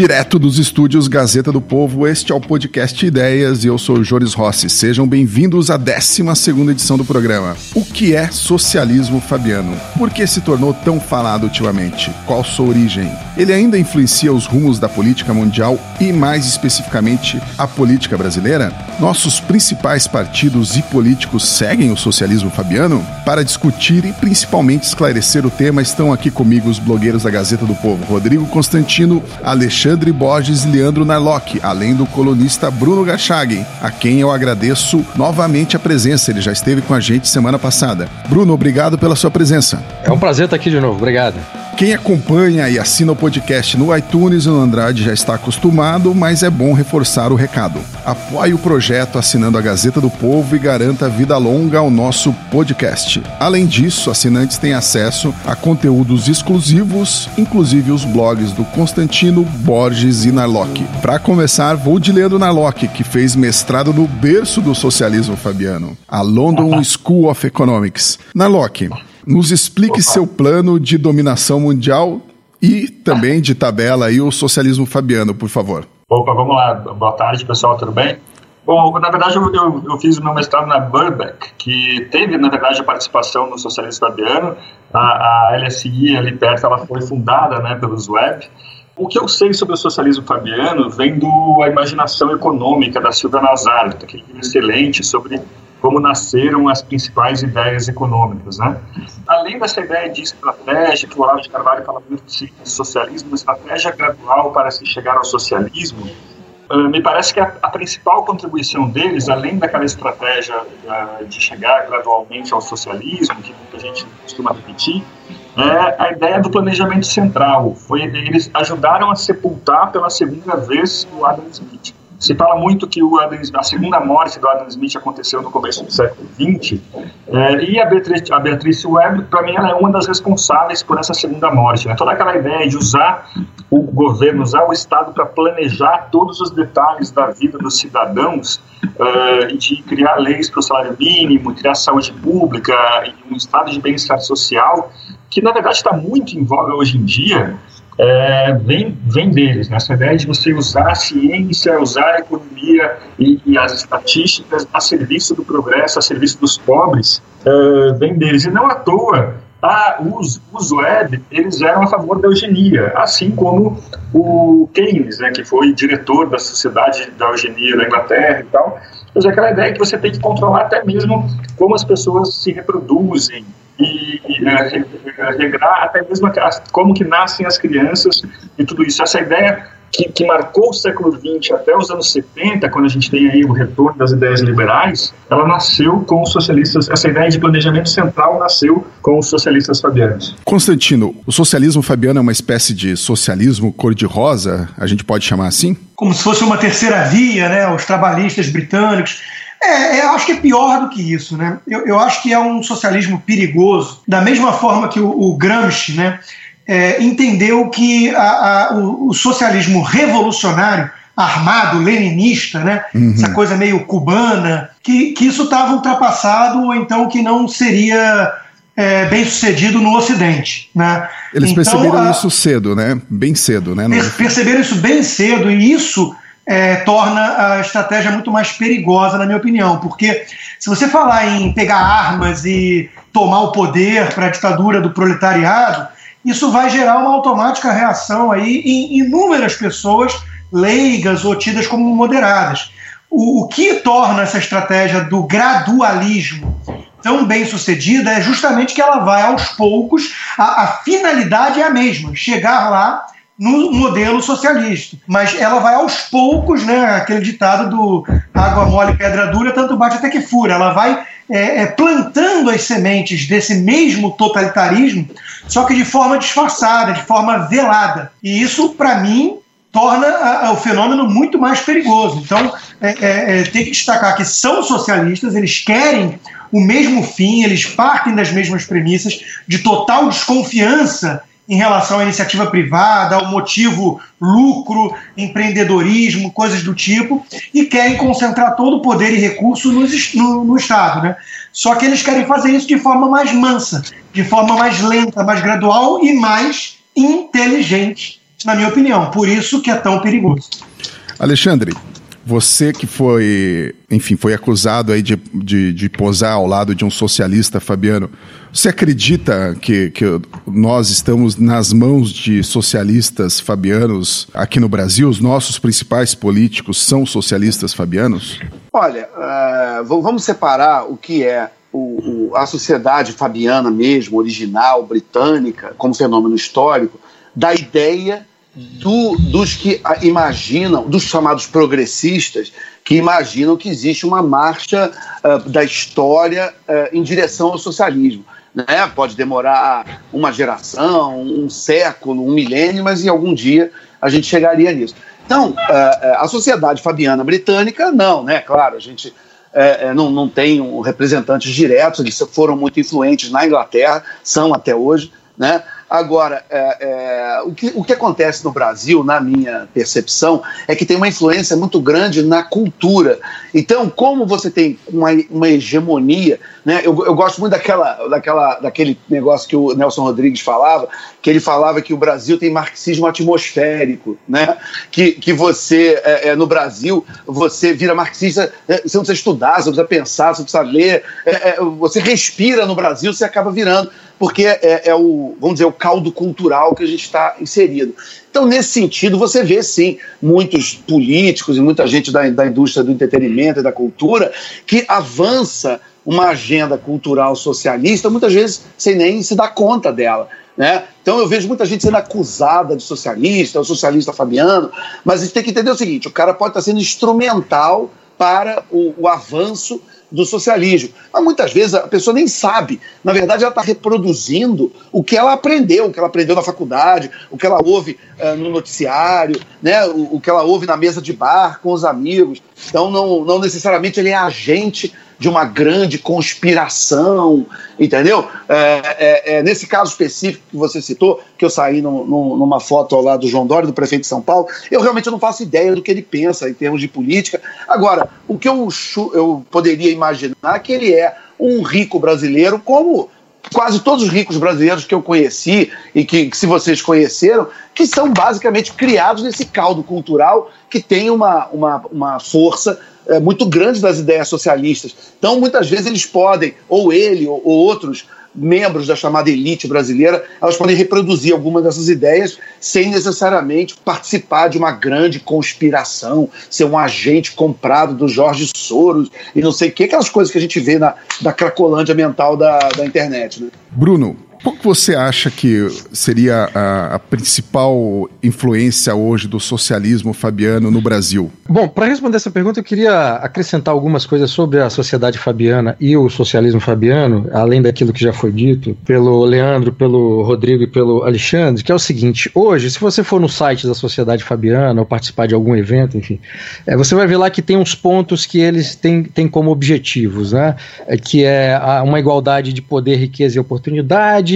Direto dos estúdios Gazeta do Povo, este é o podcast Ideias e eu sou o Joris Rossi. Sejam bem-vindos à 12 edição do programa. O que é socialismo fabiano? Por que se tornou tão falado ultimamente? Qual sua origem? Ele ainda influencia os rumos da política mundial e, mais especificamente, a política brasileira? Nossos principais partidos e políticos seguem o socialismo fabiano? Para discutir e principalmente esclarecer o tema, estão aqui comigo os blogueiros da Gazeta do Povo, Rodrigo Constantino, Alexandre Borges e Leandro Narlock, além do colunista Bruno Gachaguen, a quem eu agradeço novamente a presença. Ele já esteve com a gente semana passada. Bruno, obrigado pela sua presença. É um prazer estar aqui de novo. Obrigado. Quem acompanha e assina o podcast no iTunes e no Andrade já está acostumado, mas é bom reforçar o recado. Apoie o projeto assinando a Gazeta do Povo e garanta vida longa ao nosso podcast. Além disso, assinantes têm acesso a conteúdos exclusivos, inclusive os blogs do Constantino, Borges e Narlock. Para começar, vou de Leandro Narlock, que fez mestrado no berço do socialismo fabiano, a London School of Economics. Narlock, nos explique Opa. seu plano de dominação mundial e também de tabela e o socialismo fabiano, por favor. Opa, vamos lá. Boa tarde, pessoal, tudo bem? Bom, na verdade, eu, eu, eu, fiz o meu mestrado na Birkbeck, que teve, na verdade, a participação no socialismo fabiano. A, a LSI, ali perto, ela foi fundada né, pelos Web. O que eu sei sobre o socialismo fabiano vem da imaginação econômica da Silvia Nazar, aquele livro excelente sobre como nasceram as principais ideias econômicas. Né? Além dessa ideia de estratégia, que o Olavo de Carvalho fala muito de socialismo, uma estratégia gradual para se chegar ao socialismo, uh, me parece que a, a, principal contribuição deles, além daquela estratégia uh, de chegar gradualmente ao socialismo, que muita gente costuma repetir, é a ideia do planejamento central. Foi, eles ajudaram a sepultar pela segunda vez o Adam Smith. Se fala muito que o Adam, a segunda morte do Adam Smith aconteceu no começo do século XX, é, e a Beatriz, a Beatriz Webb, para mim, ela é uma das responsáveis por essa segunda morte. Né? Toda aquela ideia de usar o governo, usar o Estado para planejar todos os detalhes da vida dos cidadãos, e de criar leis para o salário mínimo, criar saúde pública um estado de bem-estar social, que na verdade está muito em voga hoje em dia, é, vem, vem deles, né? essa ideia de você usar a ciência, usar a economia e, e as estatísticas a serviço do progresso, a serviço dos pobres, é, vem deles. E não à toa, a, os, os web, eles eram a favor da eugenia, assim como o Keynes, né, que foi diretor da Sociedade da Eugenia da Inglaterra e tal, mas é aquela ideia que você tem que controlar até mesmo como as pessoas se reproduzem, e, e é, regrar até mesmo como que nascem as crianças e tudo isso. Essa ideia que, que, marcou o século XX até os anos 70, quando a gente tem aí o retorno das ideias liberais, ela nasceu com os socialistas, essa ideia de planejamento central nasceu com os socialistas fabianos. Constantino, o socialismo fabiano é uma espécie de socialismo cor-de-rosa, a gente pode chamar assim? Como se fosse uma terceira via, né? Os trabalhistas britânicos é, é, eu acho que é pior do que isso, né? Eu, eu acho que é um socialismo perigoso, da mesma forma que o, o Gramsci, né, é, entendeu que a, a, o, o, socialismo revolucionário, armado, leninista, né, uhum. essa coisa meio cubana, que, que isso estava ultrapassado ou então que não seria é, bem sucedido no Ocidente. Né? Eles então, perceberam a, isso cedo, né? Bem cedo, né? Perceberam isso bem cedo e isso é, torna a estratégia muito mais perigosa, na minha opinião, porque se você falar em pegar armas e tomar o poder para a ditadura do proletariado, isso vai gerar uma automática reação aí em inúmeras pessoas leigas ou tidas como moderadas. O, o que torna essa estratégia do gradualismo tão bem sucedida é justamente que ela vai aos poucos, a, a finalidade é a mesma, chegar lá no modelo socialista. Mas ela vai aos poucos, né? Aquele ditado do água mole, pedra dura, tanto bate até que fura. Ela vai é, é, plantando as sementes desse mesmo totalitarismo, só que de forma disfarçada, de forma velada. E isso, para mim, torna a, o fenômeno muito mais perigoso. Então, é, é, é, tem que destacar que são socialistas, eles querem o mesmo fim, eles partem das mesmas premissas de total desconfiança em relação à iniciativa privada, ao motivo lucro, empreendedorismo, coisas do tipo, e querem concentrar todo o poder e recurso no, no, no Estado. Né? Só que eles querem fazer isso de forma mais mansa, de forma mais lenta, mais gradual e mais inteligente na minha opinião. Por isso que é tão perigoso. Alexandre, você que foi, enfim, foi acusado aí de, de, de, posar ao lado de um socialista, Fabiano, você acredita que, que nós estamos nas mãos de socialistas fabianos aqui no Brasil? Os nossos principais políticos são socialistas fabianos? Olha, uh, vamos separar o que é o, o, a sociedade fabiana mesmo, original, britânica, como fenômeno histórico, da ideia do, dos que imaginam, dos chamados progressistas, que imaginam que existe uma marcha uh, da história uh, em direção ao socialismo. Né? Pode demorar uma geração, um século, um milênio, mas em algum dia a gente chegaria nisso. Então, uh, a sociedade fabiana britânica, não, né? Claro, a gente não, não tem um, representantes diretos, eles foram muito influentes na Inglaterra, são até hoje, né? Agora, é, é, o, que, o que acontece no Brasil, na minha percepção, é que tem uma influência muito grande na cultura. Então, como você tem uma, uma hegemonia, né? Eu, eu gosto muito daquela, daquela, daquele negócio que o Nelson Rodrigues falava, que ele falava que o Brasil tem marxismo atmosférico, né? Que, que você, é, é, no Brasil, você vira marxista, é, você não precisa estudar, você não precisa pensar, você não precisa ler, é, você respira no Brasil, você acaba virando porque é, é, o, vamos dizer, o caldo cultural que a gente está inserido. Então, nesse sentido, você vê sim muitos políticos e muita gente da, da indústria do entretenimento e da cultura que avança uma agenda cultural socialista, muitas vezes sem nem se dar conta dela. Né? Então eu vejo muita gente sendo acusada de socialista, o socialista Fabiano, mas a gente tem que entender o seguinte: o cara pode estar sendo instrumental para o, o avanço do socialismo. Mas muitas vezes a pessoa nem sabe. Na verdade, ela está reproduzindo o que ela aprendeu, o que ela aprendeu na faculdade, o que ela ouve uh, no noticiário, né, o, o, que ela ouve na mesa de bar com os amigos. Então, não, não necessariamente ele é agente de uma grande conspiração, entendeu? É, é, é, nesse caso específico que você citou, que eu saí no, no, numa foto lá do João Dória, do prefeito de São Paulo, eu realmente não faço ideia do que ele pensa em termos de política. Agora, o que eu, eu poderia imaginar que ele é um rico brasileiro, como quase todos os ricos brasileiros que eu conheci e que, que, se vocês conheceram, que são basicamente criados nesse caldo cultural que tem uma, uma, uma força é, muito grande das ideias socialistas. Então, muitas vezes eles podem, ou ele ou, ou outros membros da chamada elite brasileira, elas podem reproduzir algumas dessas ideias sem necessariamente participar de uma grande conspiração, ser um agente comprado do Jorge Soros e não sei o que, aquelas coisas que a gente vê na, da cracolândia mental da, da internet. Né? Bruno, qual que você acha que seria a, a, principal influência hoje do socialismo fabiano no Brasil? Bom, para responder essa pergunta, eu queria acrescentar algumas coisas sobre a sociedade fabiana e o socialismo fabiano, além daquilo que já foi dito pelo Leandro, pelo Rodrigo e pelo Alexandre, que é o seguinte: hoje, se você for no site da sociedade fabiana ou participar de algum evento, enfim, é, você vai ver lá que tem uns pontos que eles têm, têm como objetivos, né? É, que é uma igualdade de poder, riqueza e oportunidade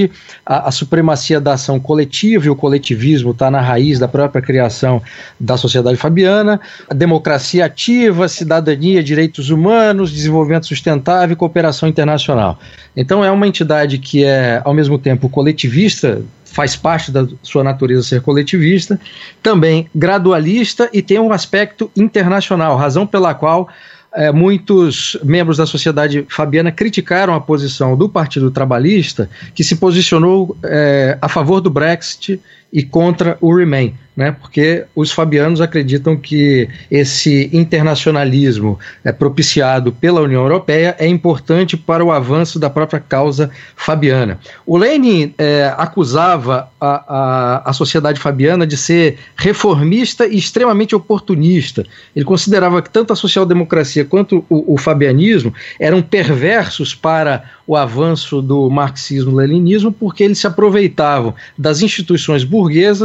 a, a supremacia da ação coletiva e o coletivismo está na raiz da própria criação da sociedade fabiana, a democracia ativa, cidadania, direitos humanos, desenvolvimento sustentável e cooperação internacional. Então é uma entidade que é, ao mesmo tempo, coletivista, faz parte da sua natureza ser coletivista, também gradualista e tem um aspecto internacional, razão pela qual é, muitos membros da sociedade fabiana criticaram a posição do Partido Trabalhista, que se posicionou é, a favor do Brexit e contra o Remain né? Porque os fabianos acreditam que esse internacionalismo é, propiciado pela União Europeia é importante para o avanço da própria causa fabiana. O Lenin é, acusava a, a, a sociedade fabiana de ser reformista e extremamente oportunista. Ele considerava que tanto a social-democracia quanto o, o fabianismo eram perversos para o avanço do marxismo-leninismo porque eles se aproveitavam das instituições burguesas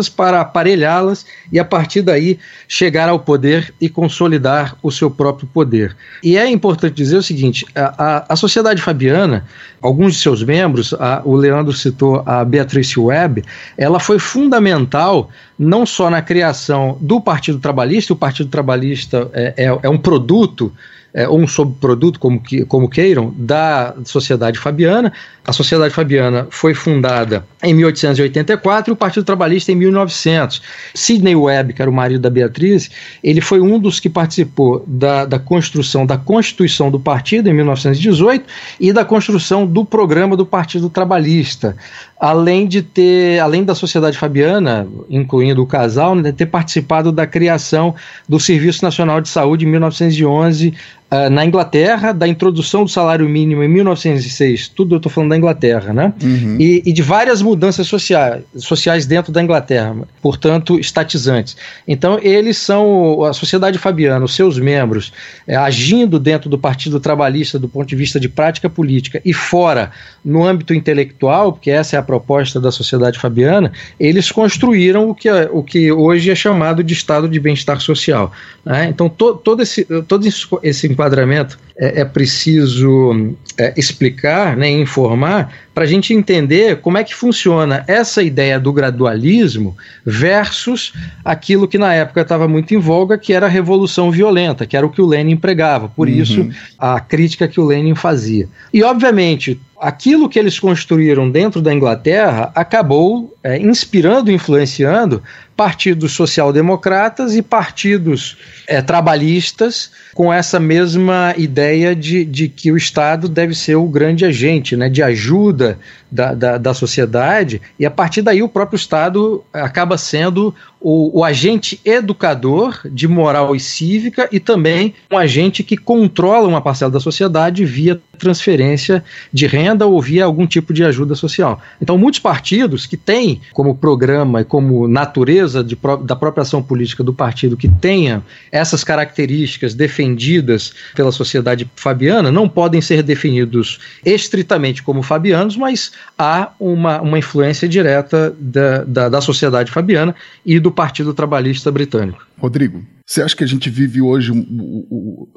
para aparelhá-las e a partir daí chegar ao poder e consolidar o seu próprio poder. E é importante dizer o seguinte: a, a, a sociedade fabiana, alguns de seus membros, a, o Leandro citou a Beatrice Webb, ela foi fundamental não só na criação do Partido Trabalhista, o Partido Trabalhista é, é, é um produto é, ou um subproduto, como, que, como queiram, da Sociedade Fabiana. A Sociedade Fabiana foi fundada em 1884 e o Partido Trabalhista em 1900. Sidney Webb, que era o marido da Beatriz, ele foi um dos que participou da, da construção da Constituição do partido em 1918 e da construção do programa do Partido Trabalhista, além de ter, além da Sociedade Fabiana, incluindo o casal, né, ter participado da criação do Serviço Nacional de Saúde em 1911 Uh, na Inglaterra, da introdução do salário mínimo em 1906, tudo eu estou falando da Inglaterra, né? Uhum. E, e, de várias mudanças sociais, sociais dentro da Inglaterra, portanto, estatizantes. Então, eles são a sociedade fabiana, os seus membros, é, agindo dentro do Partido Trabalhista do ponto de vista de prática política e fora, no âmbito intelectual, porque essa é a proposta da sociedade fabiana, eles construíram o que, é, o que hoje é chamado de estado de bem-estar social. Né? Então, to, todo, esse, todo esse enquadramento é, é preciso é, explicar, né, informar, para a gente entender como é que funciona essa ideia do gradualismo versus aquilo que na época estava muito em voga, que era a revolução violenta, que era o que o Lenin pregava. Por uhum. isso, a crítica que o Lenin fazia. E, obviamente, aquilo que eles construíram dentro da Inglaterra acabou é, inspirando, influenciando partidos social-democratas e partidos é, trabalhistas com essa mesma ideia de, de que o Estado deve ser o grande agente né, de ajuda da, da, da sociedade, e a partir daí o próprio Estado acaba sendo o, o, agente educador de moral e cívica e também um agente que controla uma parcela da sociedade via transferência de renda ou via algum tipo de ajuda social. Então, muitos partidos que têm como programa e como natureza de, da própria ação política do partido que tenha essas características defendidas pela sociedade fabiana não podem ser definidos estritamente como fabianos, mas há uma, uma influência direta da, da, da sociedade fabiana e do Partido Trabalhista Britânico. Rodrigo, você acha que a gente vive hoje,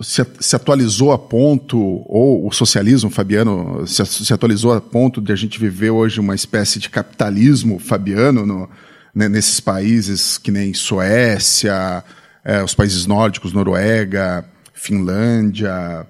se, se atualizou a ponto, ou o socialismo fabiano se, se, atualizou a ponto de a gente viver hoje uma espécie de capitalismo fabiano no, né, nesses países que nem Suécia, é, os países nórdicos, Noruega, Finlândia,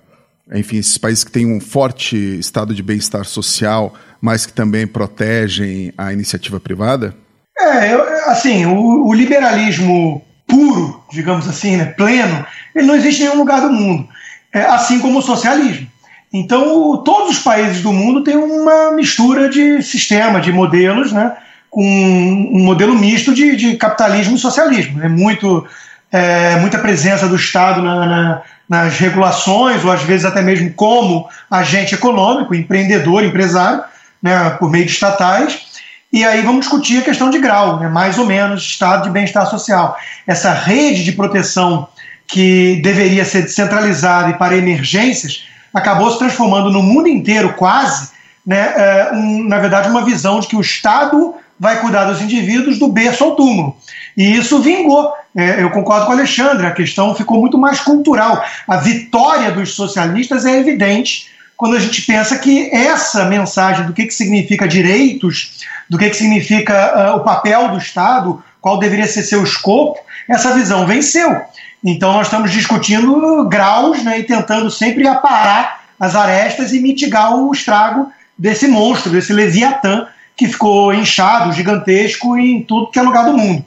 enfim, esses países que têm um forte estado de bem-estar social, mas que também protegem a iniciativa privada? É, eu, assim, o, o, liberalismo puro, digamos assim, né, pleno, ele não existe em nenhum lugar do mundo, é, assim como o socialismo. Então, todos os países do mundo têm uma mistura de sistema, de modelos, né, com um modelo misto de, de capitalismo e socialismo. É muito, é, muita presença do Estado na, na, nas regulações, ou às vezes até mesmo como agente econômico, empreendedor, empresário, né, por meio de estatais. E aí vamos discutir a questão de grau, né, mais ou menos, estado de bem-estar social. Essa rede de proteção que deveria ser descentralizada e para emergências acabou se transformando no mundo inteiro, quase, né, é, um, na verdade, uma visão de que o Estado vai cuidar dos indivíduos do berço ao túmulo. E isso vingou. É, eu concordo com o Alexandre, a questão ficou muito mais cultural. A vitória dos socialistas é evidente quando a gente pensa que essa mensagem do que, que significa direitos, do que, que significa uh, o papel do Estado, qual deveria ser seu escopo, essa visão venceu. Então nós estamos discutindo graus né, e tentando sempre aparar as arestas e mitigar o estrago desse monstro, desse Leviatã que ficou inchado, gigantesco em tudo que é lugar do mundo.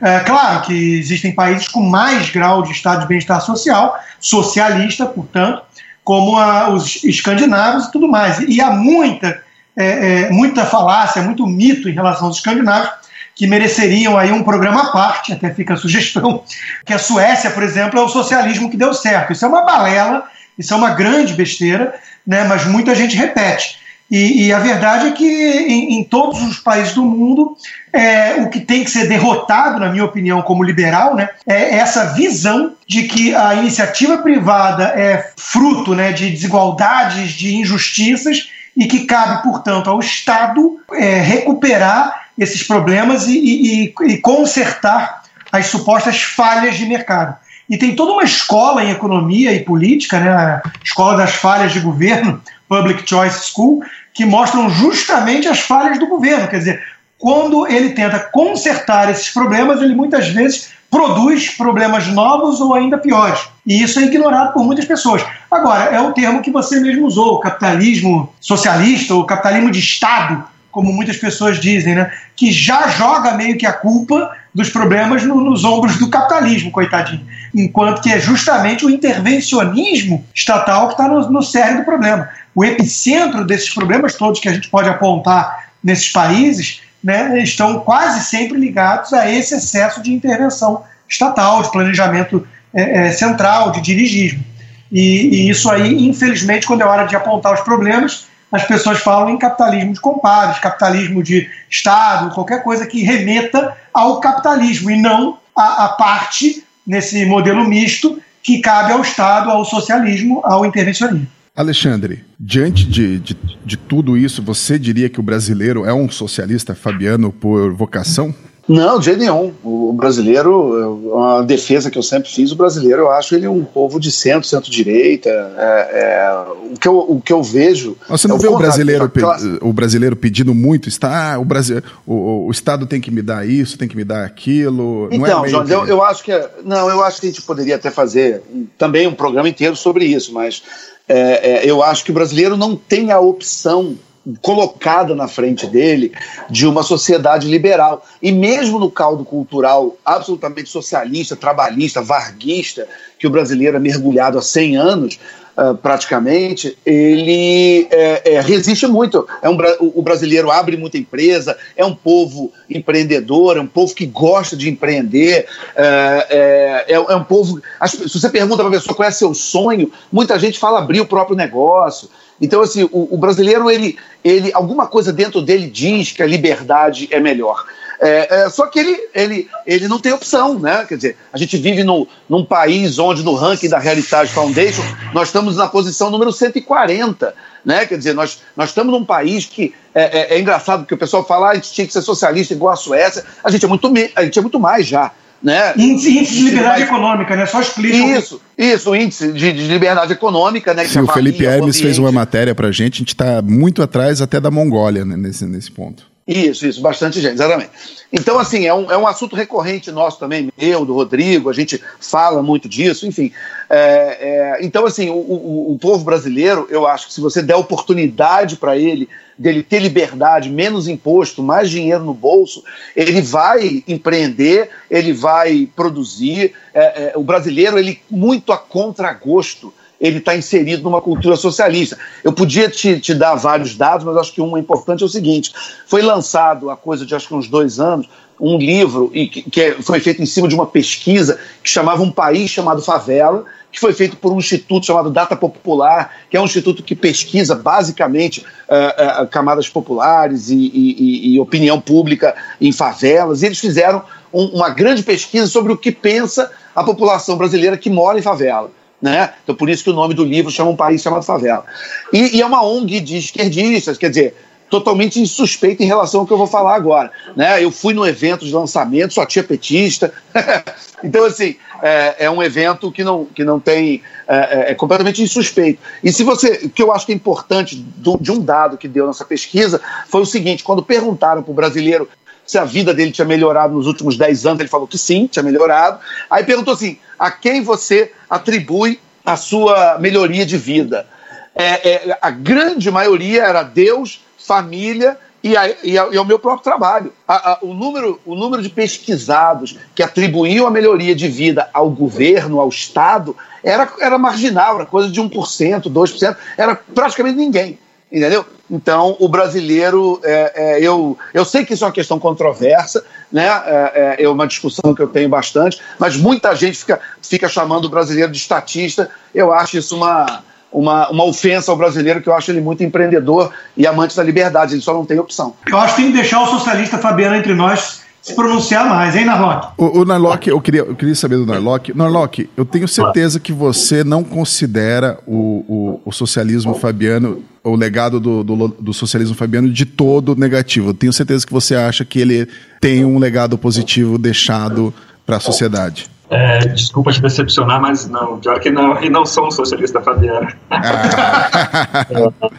É claro que existem países com mais grau de estado de bem-estar social, socialista, portanto, como a, os escandinavos e tudo mais. E há muita, é, é, muita falácia, muito mito em relação aos escandinavos, que mereceriam aí um programa à parte, até fica a sugestão, que a Suécia, por exemplo, é o socialismo que deu certo. Isso é uma balela, isso é uma grande besteira, né, mas muita gente repete. E, e, a verdade é que em, em todos os países do mundo, é, o que tem que ser derrotado, na minha opinião, como liberal, né, é essa visão de que a iniciativa privada é fruto né, de desigualdades, de injustiças e que cabe, portanto, ao Estado é, recuperar esses problemas e, e, e consertar as supostas falhas de mercado. E tem toda uma escola em economia e política, né, a escola das falhas de governo, Public Choice School, que mostram justamente as falhas do governo. Quer dizer, quando ele tenta consertar esses problemas, ele muitas vezes produz problemas novos ou ainda piores. E isso é ignorado por muitas pessoas. Agora, é o termo que você mesmo usou, capitalismo socialista, o capitalismo de Estado, como muitas pessoas dizem, né? que já joga meio que a culpa dos problemas no, nos ombros do capitalismo, coitadinho. Enquanto que é justamente o intervencionismo estatal que está no, no cerne do problema. O epicentro desses problemas todos que a gente pode apontar nesses países né, estão quase sempre ligados a esse excesso de intervenção estatal, de planejamento é, é, central, de dirigismo. E, e, isso aí, infelizmente, quando é hora de apontar os problemas, as pessoas falam em capitalismo de compadres, capitalismo de Estado, qualquer coisa que remeta ao capitalismo e não a parte nesse modelo misto que cabe ao Estado, ao socialismo, ao intervencionismo. Alexandre, diante de, de, de, tudo isso, você diria que o brasileiro é um socialista fabiano por vocação? Não, de jeito nenhum. O brasileiro, uma defesa que eu sempre fiz, o brasileiro, eu acho ele um povo de centro, centro-direita. É, é, o, que eu, o que eu vejo. Você não é vê o, brasileiro, o brasileiro pedindo muito? Está, ah, o, Brasil, o, o, Estado tem que me dar isso, tem que me dar aquilo. É então, João, que... eu, eu acho que. Não, eu acho que a gente poderia até fazer também um programa inteiro sobre isso, mas é, é, eu acho que o brasileiro não tem a opção colocada na frente dele de uma sociedade liberal. E mesmo no caldo cultural absolutamente socialista, trabalhista, varguista, que o brasileiro é mergulhado há 100 anos, uh, praticamente, ele é, é, resiste muito. É um, o brasileiro abre muita empresa, é um povo empreendedor, é um povo que gosta de empreender, é, é, é um povo. Se você pergunta para a pessoa qual é seu sonho, muita gente fala abrir o próprio negócio. Então, assim, o, o, brasileiro, ele, ele, alguma coisa dentro dele diz que a liberdade é melhor. É, é, só que ele, ele, ele não tem opção, né? Quer dizer, a gente vive no, num país onde no ranking da Heritage Foundation nós estamos na posição número 140, né? Quer dizer, nós, nós estamos num país que é, é, é engraçado porque o pessoal fala ah, a gente tinha que ser socialista igual a Suécia, a gente é muito, a gente é muito mais já. Né? Índice, índice de liberdade mas, econômica, né? Só explica. Isso, isso, o índice de, de liberdade econômica, né? Sim, o Felipe Hermes fez uma matéria pra gente, a gente está muito atrás até da Mongólia né, nesse, nesse ponto. Isso, isso, bastante gente, exatamente. Então, assim, é um, é um assunto recorrente nosso também, meu, do Rodrigo, a gente fala muito disso, enfim. É, é, então, assim, o, o, o, povo brasileiro, eu acho que se você der oportunidade para ele, dele ter liberdade, menos imposto, mais dinheiro no bolso, ele vai empreender, ele vai produzir. É, é o brasileiro, ele muito a contragosto ele está inserido numa cultura socialista. Eu podia te, te, dar vários dados, mas acho que um importante é o seguinte: foi lançado há coisa de acho que uns dois anos um livro e que, que é, foi feito em cima de uma pesquisa que chamava um país chamado favela, que foi feito por um instituto chamado Data Popular, que é um instituto que pesquisa basicamente uh, uh, camadas populares e, e, e, opinião pública em favelas. E eles fizeram um, uma grande pesquisa sobre o que pensa a população brasileira que mora em favela. Né? Então, por isso que o nome do livro chama Um País Chamado Favela. E, e é uma ONG de esquerdistas, quer dizer, totalmente insuspeito em relação ao que eu vou falar agora. Né? Eu fui no evento de lançamento, só tinha petista. então, assim, é, é, um evento que não, que não tem. É, é, é completamente insuspeito. E se você. O que eu acho que é importante do, de um dado que deu nessa pesquisa foi o seguinte: quando perguntaram para o brasileiro se a vida dele tinha melhorado nos últimos 10 anos, ele falou que sim, tinha melhorado. Aí perguntou assim: a quem você atribui a sua melhoria de vida? É, é, a grande maioria era Deus, família e, a, e, a, e ao meu próprio trabalho. A, o, número, o número de pesquisados que atribuíam a melhoria de vida ao governo, ao Estado, era, era marginal, era coisa de 1%, 2%, era praticamente ninguém entendeu? Então, o brasileiro, é, é, eu, eu sei que isso é uma questão controversa, né? É, é, é, uma discussão que eu tenho bastante, mas muita gente fica, fica chamando o brasileiro de estatista. Eu acho isso uma, uma, uma ofensa ao brasileiro, que eu acho ele muito empreendedor e amante da liberdade, ele só não tem opção. Eu acho que tem que deixar o socialista Fabiano entre nós se pronunciar mais, hein, Narlock? O, o Narlock, eu queria, eu queria saber do Narlock. Narlock, eu tenho certeza que você não considera o, o, o socialismo fabiano, o legado do, do, do, socialismo fabiano de todo negativo. Tenho certeza que você acha que ele tem um legado positivo deixado para a sociedade. É, desculpa te decepcionar, mas não, pior que não, e não sou um socialista fabiano. Ah.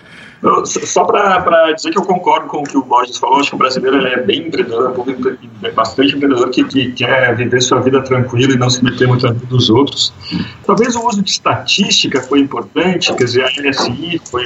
Só para dizer que eu concordo com o que o Borges falou, acho que o brasileiro é bem empreendedor, é bastante empreendedor que, que quer viver sua vida tranquila e não se meter muito na dos outros. Talvez o uso de estatística foi importante, quer dizer, a LSI foi.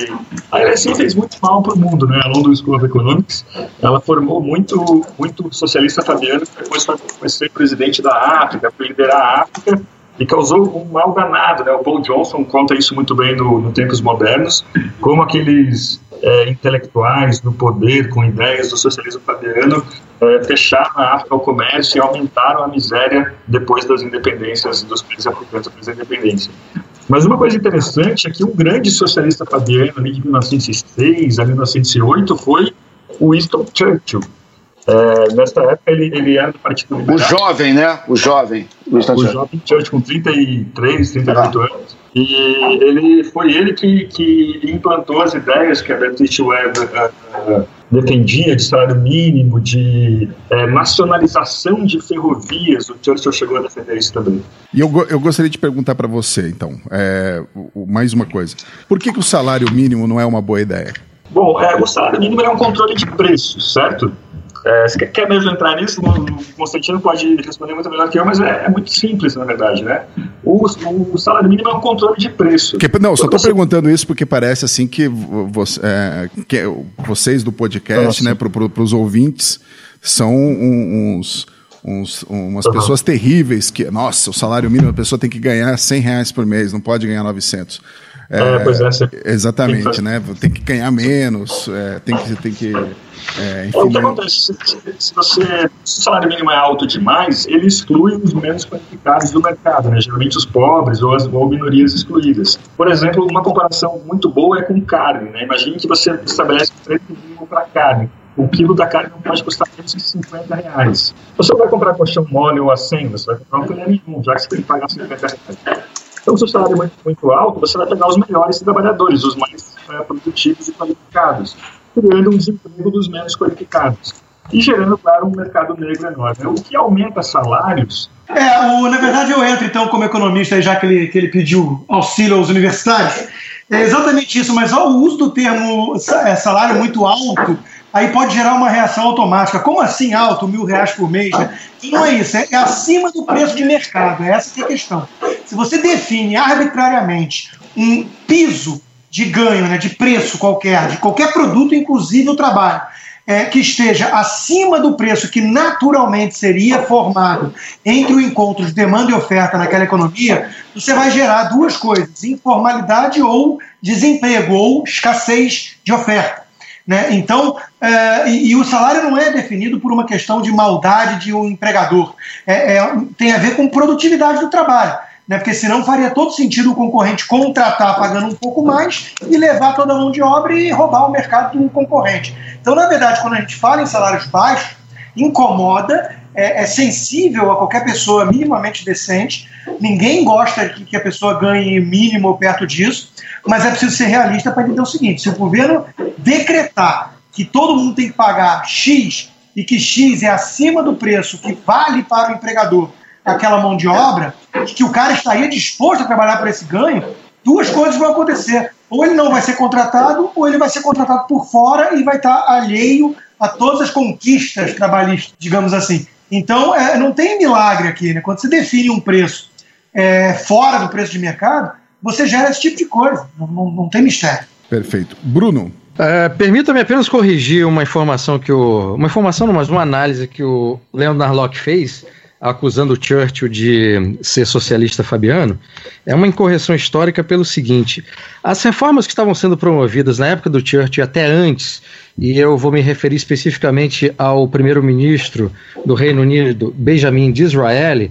A LSI fez muito mal para o mundo, né? A London School of Economics, ela formou muito, muito socialista fabiano, depois foi, foi ser presidente da África, foi liderar a África e causou um mal danado. Né? O Paul Johnson conta isso muito bem no, no Tempos Modernos, como aqueles é, intelectuais do poder com ideias do socialismo fabiano é, fecharam a África ao comércio e aumentaram a miséria depois das independências dos países africanos após a independência. Mas uma coisa interessante é que um grande socialista fabiano ali de 1906 a 1908 foi Winston Churchill, é, nessa época ele, ele era do Partido Liberal. O jovem, né? O jovem. O, o jovem Church, com 33, 38 ah. anos. E ele foi ele que, que implantou as ideias que a Beatrice Webb uh, defendia de salário mínimo, de uh, nacionalização de ferrovias. O Churchill chegou a defender isso também. E eu, eu gostaria de perguntar para você, então, é, mais uma coisa. Por que, que o salário mínimo não é uma boa ideia? Bom, é, o salário mínimo é um controle de preços, certo? É, você quer mesmo entrar nisso? O Constantino pode responder muito melhor que eu, mas é, é muito simples, na verdade, né? O, o, salário mínimo é um controle de preço. Que, não, só estou você... perguntando isso porque parece assim que, você, é, que vocês do podcast, Nossa. né, para pro, os ouvintes, são uns, uns umas uhum. pessoas terríveis que, nossa, o salário mínimo, a pessoa tem que ganhar 100 reais por mês, não pode ganhar 900. É, é, pois é, exatamente, tem né? Tem que ganhar menos, é, tem que. Tem que é, enfim, o que acontece? Se, você, se o salário mínimo é alto demais, ele exclui os menos qualificados do mercado, né? geralmente os pobres ou as ou minorias excluídas. Por exemplo, uma comparação muito boa é com carne. Né? Imagine que você estabelece um preço mínimo para carne o quilo da carne não pode custar menos de 50 reais. Você vai comprar colchão mole ou a 100, você vai comprar um filé nenhum, já que você tem que pagar 50 reais. Então, se o salário é muito, muito alto, você vai pegar os melhores trabalhadores, os mais é, produtivos e qualificados, criando um desemprego dos menos qualificados. E gerando, claro, um mercado negro enorme. O que aumenta salários é, o, na verdade eu entro então como economista, já que ele, que ele pediu auxílio aos universitários. É exatamente isso, mas o uso do termo é, salário muito alto aí pode gerar uma reação automática. Como assim alto, mil reais por mês? Né? Não é isso, é, é, acima do preço de mercado, é essa que é a questão. Se você define arbitrariamente um piso de ganho, né, de preço qualquer, de qualquer produto, inclusive o trabalho, é, que esteja acima do preço que naturalmente seria formado entre o encontro de demanda e oferta naquela economia, você vai gerar duas coisas: informalidade ou desemprego, ou escassez de oferta. Né? Então, é, e, e, o salário não é definido por uma questão de maldade de um empregador, é, é, tem a ver com produtividade do trabalho. Né? Porque senão faria todo sentido o concorrente contratar pagando um pouco mais e levar toda a mão de obra e roubar o mercado do concorrente. Então, na verdade, quando a gente fala em salários baixos, incomoda, é, é sensível a qualquer pessoa minimamente decente. Ninguém gosta que, que a pessoa ganhe mínimo ou perto disso mas é preciso ser realista para entender o seguinte: se o governo decretar que todo mundo tem que pagar X e que X é acima do preço que vale para o empregador aquela mão de obra, que o cara estaria disposto a trabalhar por esse ganho, duas coisas vão acontecer. Ou ele não vai ser contratado, ou ele vai ser contratado por fora e vai estar alheio a todas as conquistas trabalhistas, digamos assim. Então, é, não tem milagre aqui. Né? Quando você define um preço é, fora do preço de mercado, você gera esse tipo de coisa. Não, não, não tem mistério. Perfeito. Bruno. Uh, Permita-me apenas corrigir uma informação que o. Uma informação, não, mas uma análise que o Leonard Locke fez, acusando o Churchill de ser socialista fabiano. É uma incorreção histórica pelo seguinte: as reformas que estavam sendo promovidas na época do Churchill até antes, e eu vou me referir especificamente ao primeiro-ministro do Reino Unido, Benjamin Disraeli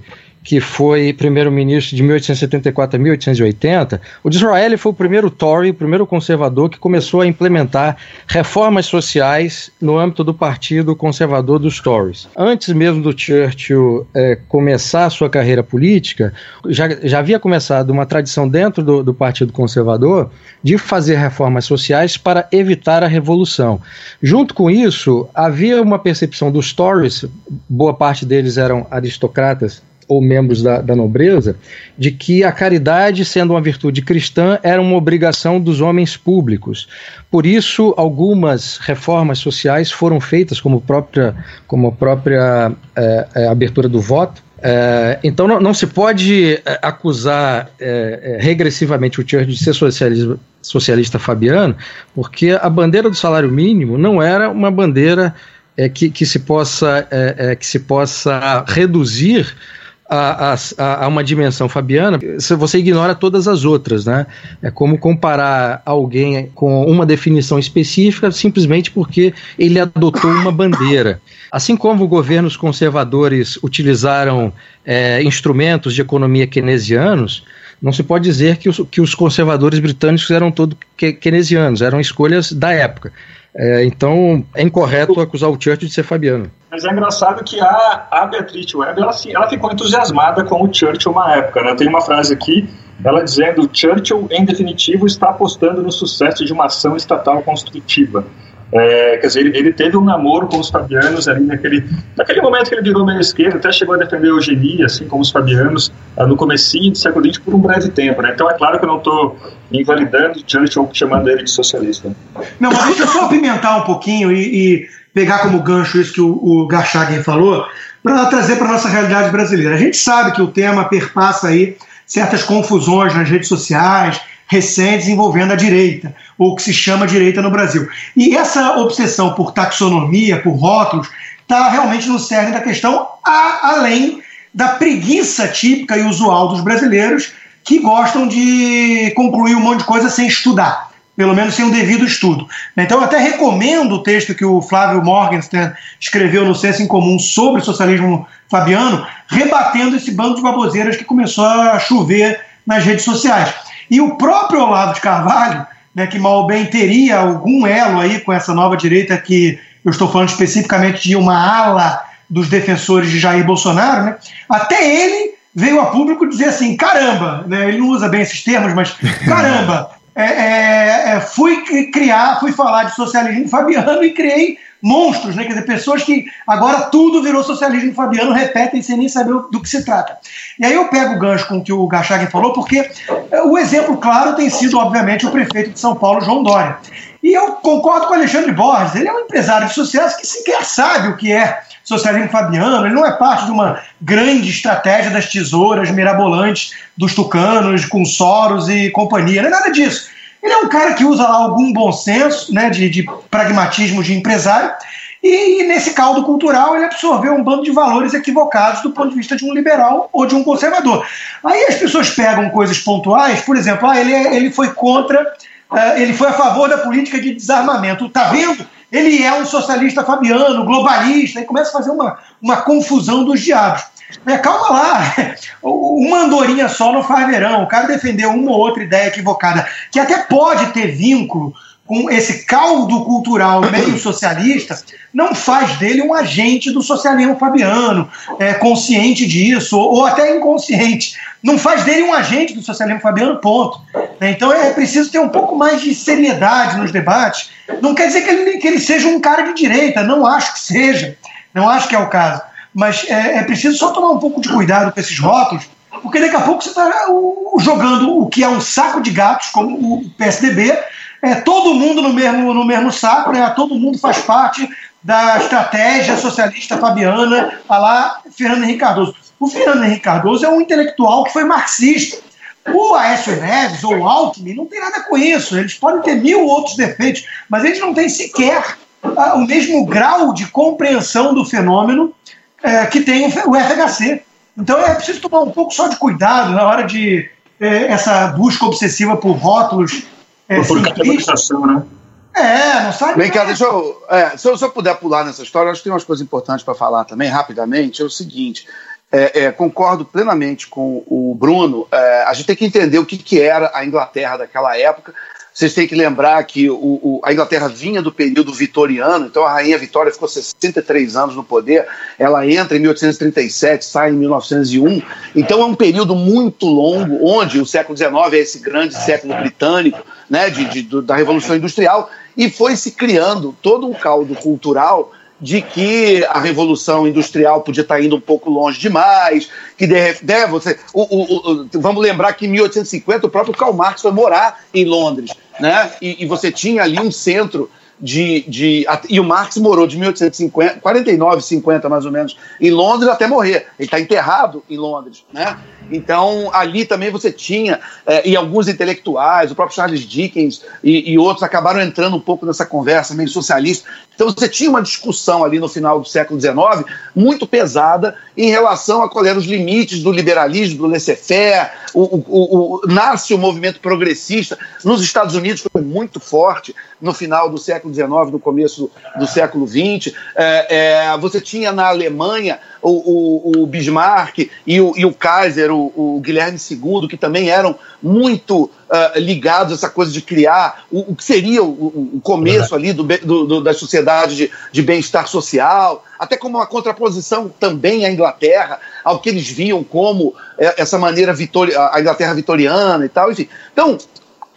que foi primeiro-ministro de 1874 a 1880, o Disraeli foi o primeiro Tory, o primeiro conservador que começou a implementar reformas sociais no âmbito do Partido Conservador dos Tories. Antes mesmo do Churchill é, começar a sua carreira política, já, já havia começado uma tradição dentro do, do Partido Conservador de fazer reformas sociais para evitar a revolução. Junto com isso, havia uma percepção dos Tories, boa parte deles eram aristocratas ou membros da, da nobreza de que a caridade, sendo uma virtude cristã, era uma obrigação dos homens públicos. Por isso, algumas reformas sociais foram feitas, como, própria, como a própria é, é, abertura do voto, é, então não, não, se pode é, acusar é, é, regressivamente o Churchill de ser socialista fabiano, porque a bandeira do salário mínimo não era uma bandeira é, que, que, se possa, que se possa reduzir a, a, a, uma dimensão fabiana, você ignora todas as outras, né? É como comparar alguém com uma definição específica simplesmente porque ele adotou uma bandeira. Assim como governos conservadores utilizaram é, instrumentos de economia keynesianos, não se pode dizer que os, que os conservadores britânicos eram todos keynesianos, eram escolhas da época. É, então é incorreto acusar o Churchill de ser fabiano. Mas é engraçado que a, a Beatrice Webb ela, ela ficou entusiasmada com o Churchill uma época. Né? Tem uma frase aqui, ela dizendo: Churchill, em definitivo, está apostando no sucesso de uma ação estatal construtiva. É, quer dizer, ele, ele, teve um namoro com os fabianos ali naquele, naquele momento que ele virou meio esquerdo, até chegou a defender a eugenia, assim como os fabianos, ah, no comecinho do século XX por um breve tempo. Né? Então é claro que eu não estou invalidando Churchill chamando ele de socialista. Não, mas deixa eu só apimentar um pouquinho e, e pegar como gancho isso que o, o Garchagen falou, para trazer para nossa realidade brasileira. A gente sabe que o tema perpassa aí certas confusões nas redes sociais, recentes envolvendo a direita, ou o que se chama direita no Brasil. E essa obsessão por taxonomia, por rótulos, está realmente no cerne da questão, a, além da preguiça típica e usual dos brasileiros que gostam de concluir um monte de coisa sem estudar, pelo menos sem um devido estudo. Então, eu até recomendo o texto que o Flávio Morgenstern escreveu no Senso em Comum sobre socialismo fabiano, rebatendo esse bando de baboseiras que começou a chover nas redes sociais. E o próprio Olavo de Carvalho, né, que mal bem teria algum elo aí com essa nova direita que eu estou falando especificamente de uma ala dos defensores de Jair Bolsonaro, né, até ele veio a público dizer assim, caramba, né, ele não usa bem esses termos, mas caramba, é, é, é, fui criar, fui falar de socialismo fabiano e criei monstros, né? Quer dizer, pessoas que agora tudo virou socialismo fabiano, repetem sem nem saber do que se trata. E aí eu pego o gancho com o que o Gachagin falou, porque é, o exemplo claro tem sido, obviamente, o prefeito de São Paulo, João Dória. E eu concordo com o Alexandre Borges, ele é um empresário de sucesso que sequer sabe o que é socialismo fabiano, ele não é parte de uma grande estratégia das tesouras mirabolantes dos tucanos, com Soros e companhia, não é nada disso. Ele é um cara que usa lá algum bom senso, né, de, de pragmatismo de empresário, e, e, nesse caldo cultural ele absorveu um bando de valores equivocados do ponto de vista de um liberal ou de um conservador. Aí as pessoas pegam coisas pontuais, por exemplo, ah, ele, é, ele foi contra, uh, ele foi a favor da política de desarmamento. Tá vendo? Ele é um socialista fabiano, globalista, e começa a fazer uma, uma confusão dos diabos. É, calma lá, uma andorinha só não faz verão. O cara defendeu uma ou outra ideia equivocada, que até pode ter vínculo com esse caldo cultural meio socialista, não faz dele um agente do socialismo fabiano, é, consciente disso, ou, ou até inconsciente. Não faz dele um agente do socialismo fabiano, ponto. Então é preciso ter um pouco mais de seriedade nos debates. Não quer dizer que ele, que ele seja um cara de direita, não acho que seja. Não acho que é o caso mas é, é preciso só tomar um pouco de cuidado com esses rótulos, porque daqui a pouco você está jogando o que é um saco de gatos, como o PSDB, é todo mundo no mesmo, no mesmo saco, né? todo mundo faz parte da estratégia socialista fabiana, a lá Fernando Henrique Cardoso. O Fernando Henrique Cardoso é um intelectual que foi marxista. O Aécio Neves ou o Alckmin não tem nada com isso. Eles podem ter mil outros defeitos, mas eles não têm sequer ah, o mesmo grau de compreensão do fenômeno é, que tem o FHC. Então é preciso tomar um pouco só de cuidado na hora de é, essa busca obsessiva por rótulos. É, por categorização, né? É, não sabe. Vem cá, deixa eu. É, se, eu se eu puder pular nessa história, acho que tem umas coisas importantes para falar também, rapidamente. É o seguinte: é, é, concordo plenamente com o Bruno. É, a gente tem que entender o que, que era a Inglaterra daquela época. Vocês têm que lembrar que o, o, a Inglaterra vinha do período vitoriano, então a Rainha Vitória ficou 63 anos no poder, ela entra em 1837, sai em 1901, então é um período muito longo, onde o século XIX é esse grande século britânico, né, de, de, da Revolução Industrial, e foi se criando todo um caldo cultural de que a revolução industrial podia estar indo um pouco longe demais, que de, de, você, o, o, o, vamos lembrar que em 1850 o próprio Karl Marx foi morar em Londres, né? E, e você tinha ali um centro de, de, e o Marx morou de 1850, 49, 50 mais ou menos, em Londres até morrer. Ele está enterrado em Londres, né? Então ali também você tinha é, e alguns intelectuais, o próprio Charles Dickens e, e, outros acabaram entrando um pouco nessa conversa meio socialista. Então você tinha uma discussão ali no final do século XIX muito pesada em relação a qual eram os limites do liberalismo, do laissez-faire. O, o, o, nasce o movimento progressista nos Estados Unidos foi muito forte no final do século XIX, no começo do século XX. É, é, você tinha na Alemanha o, o, o Bismarck e o, e o Kaiser, o, o, Guilherme II, que também eram muito uh, ligados a essa coisa de criar o, o que seria o, começo ali do, do, do, da sociedade de, de bem-estar social, até como uma contraposição também à Inglaterra, ao que eles viam como é, essa maneira vitori a Inglaterra vitoriana e tal, enfim. Então,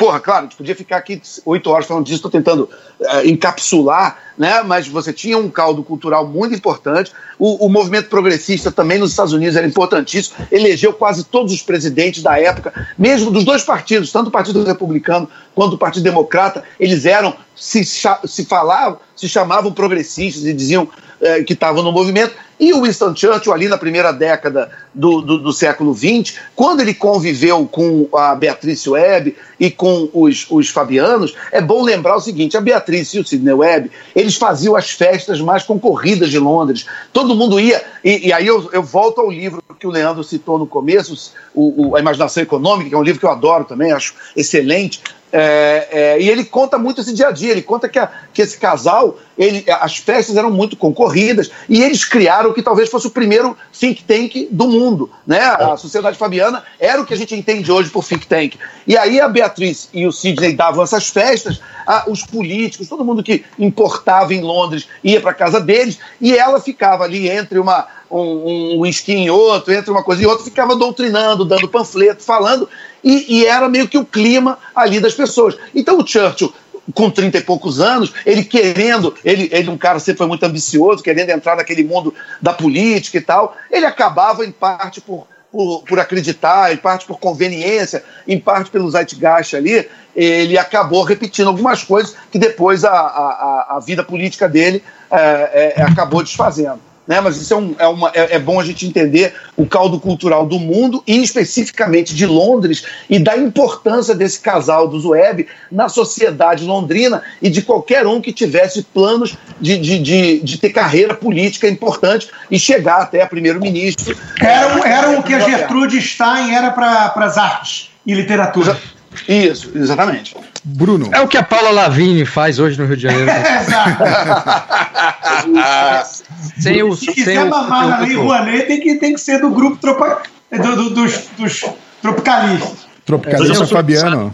Porra, claro, a gente podia ficar aqui oito horas falando disso, estou tentando uh, encapsular, né? mas você tinha um caldo cultural muito importante. O, o, movimento progressista também nos Estados Unidos era importantíssimo, elegeu quase todos os presidentes da época, mesmo dos dois partidos, tanto o Partido Republicano quanto o Partido Democrata, eles eram, se, se falavam, se chamavam progressistas e diziam eh, que estavam no movimento. E o Winston Churchill, ali na primeira década do, do, do, século XX, quando ele conviveu com a Beatriz Webb e com os, os Fabianos, é bom lembrar o seguinte: a Beatriz e o Sidney Webb, eles faziam as festas mais concorridas de Londres. Todo mundo ia. E, e aí eu, eu, volto ao livro que o Leandro citou no começo, o, o, A Imaginação Econômica, que é um livro que eu adoro também, acho excelente. É, é, e ele conta muito esse dia a dia. Ele conta que, a, que esse casal, ele, as festas eram muito concorridas e eles criaram o que talvez fosse o primeiro think tank do mundo. Né? A Sociedade Fabiana era o que a gente entende hoje por think tank. E aí a Beatriz e o Sidney davam essas festas, a, os políticos, todo mundo que importava em Londres ia para casa deles e ela ficava ali entre uma um, um em outro, entre uma coisa e outra, ficava doutrinando, dando panfleto, falando, e, e era meio que o clima ali das pessoas. Então o Churchill com 30 e poucos anos, ele querendo, ele, ele um cara sempre foi muito ambicioso, querendo entrar naquele mundo da política e tal, ele acabava em parte por, por, por acreditar, em parte por conveniência, em parte pelo zeitgeist ali, ele acabou repetindo algumas coisas que depois a, a, a vida política dele é, é, acabou desfazendo né? Mas isso é, um, é, uma, é, é, bom a gente entender o caldo cultural do mundo e especificamente de Londres e da importância desse casal dos Web na sociedade londrina e de qualquer um que tivesse planos de, de, de, de ter carreira política importante e chegar até a primeiro-ministro. Era, era o que a Gertrude Stein era para as artes e literatura. Isso, exatamente. Bruno. É o que a Paula Lavigne faz hoje no Rio de Janeiro. sem o, Se quiser sem mamar na Lei Rouanet, tem que, tem que ser do grupo tropa, do, do, dos, dos tropicalistas. Tropicalista é, Fabiano.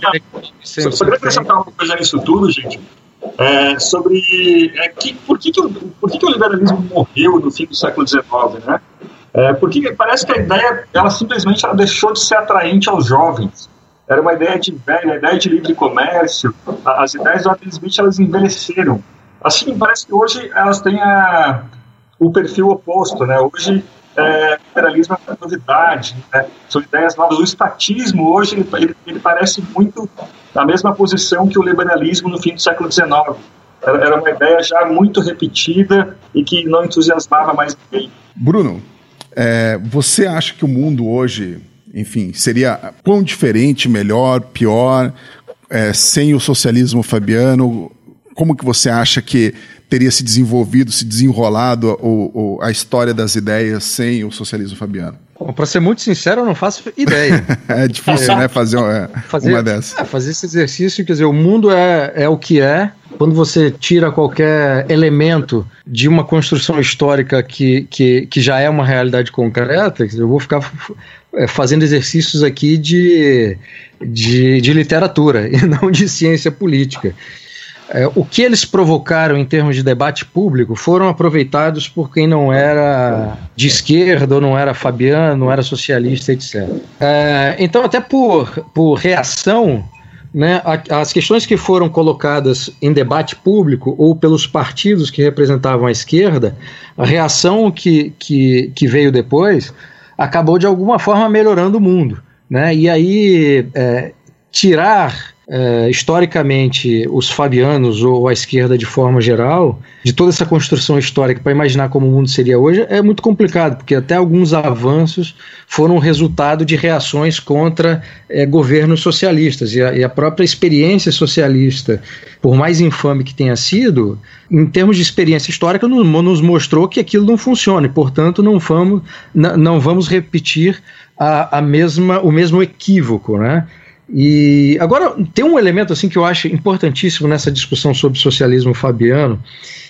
Só, queria acrescentar uma coisa nisso tudo, gente. É, sobre é, que, por, que, que, o, por que, que o liberalismo morreu no fim do século XIX, né? É, porque parece que a ideia, ela simplesmente ela deixou de ser atraente aos jovens era uma ideia de velha, a ideia de livre comércio. As ideias do Adam Smith elas envelheceram. Assim, parece que hoje elas têm a, o perfil oposto, né? Hoje é, liberalismo é novidade, né? são ideias novas. O estatismo hoje ele, ele, parece muito na mesma posição que o liberalismo no fim do século XIX. Era, era uma ideia já muito repetida e que não entusiasmava mais ninguém. Bruno, é, você acha que o mundo hoje enfim, seria quão diferente, melhor, pior, é, sem o socialismo fabiano? Como que você acha que teria se desenvolvido, se desenrolado o, o, a história das ideias sem o socialismo fabiano? Para ser muito sincero, eu não faço ideia. é difícil, né, fazer, é, fazer, uma dessas. É, fazer esse exercício, quer dizer, o mundo é, é o que é. Quando você tira qualquer elemento de uma construção histórica que, que, que já é uma realidade concreta, eu vou ficar é, fazendo exercícios aqui de, de, de literatura e não de ciência política. É, o que eles provocaram em termos de debate público foram aproveitados por quem não era de esquerda, ou não era fabiano, não era socialista, etc. É, então, até por, por reação, né, as questões que foram colocadas em debate público ou pelos partidos que representavam a esquerda, a reação que, que, que veio depois acabou de alguma forma melhorando o mundo. Né? E aí, é, tirar é, historicamente os fabianos ou a esquerda de forma geral, de toda essa construção histórica para imaginar como o mundo seria hoje, é muito complicado, porque até alguns avanços foram resultado de reações contra é, governos socialistas. E a, e a, própria experiência socialista, por mais infame que tenha sido, em termos de experiência histórica, nos, nos mostrou que aquilo não funciona e, portanto, não vamos, não vamos repetir a, a mesma, o mesmo equívoco, né? E agora tem um elemento assim que eu acho importantíssimo nessa discussão sobre socialismo fabiano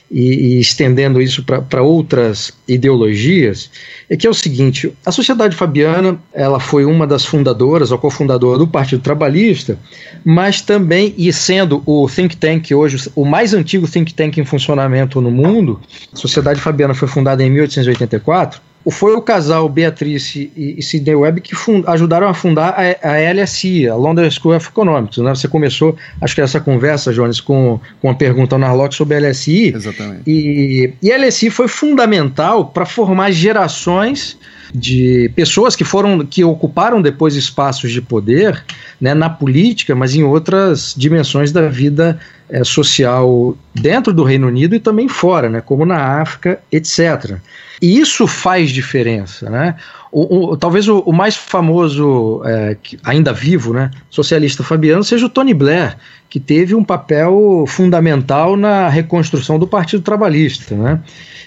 e, e estendendo isso para outras ideologias, é que é o seguinte: a Sociedade Fabiana ela foi uma das fundadoras, ou cofundadora do Partido Trabalhista, mas também e sendo o think tank hoje o mais antigo think tank em funcionamento no mundo, a Sociedade Fabiana foi fundada em 1884 foi o casal Beatrice e, Sidney Webb que fund, ajudaram a fundar a, a, LSI, a London School of Economics. Né? Você começou, acho que essa conversa, Jones, com, com uma pergunta ao Narlock sobre a LSI. Exatamente. E, e a LSI foi fundamental para formar gerações de pessoas que foram que ocuparam depois espaços de poder né, na política, mas em outras dimensões da vida é, social dentro do Reino Unido e também fora, né, como na África, etc. E isso faz diferença, né? O, talvez o, o, mais famoso, é, ainda vivo, né, socialista fabiano, seja o Tony Blair, que teve um papel fundamental na reconstrução do Partido Trabalhista. Né?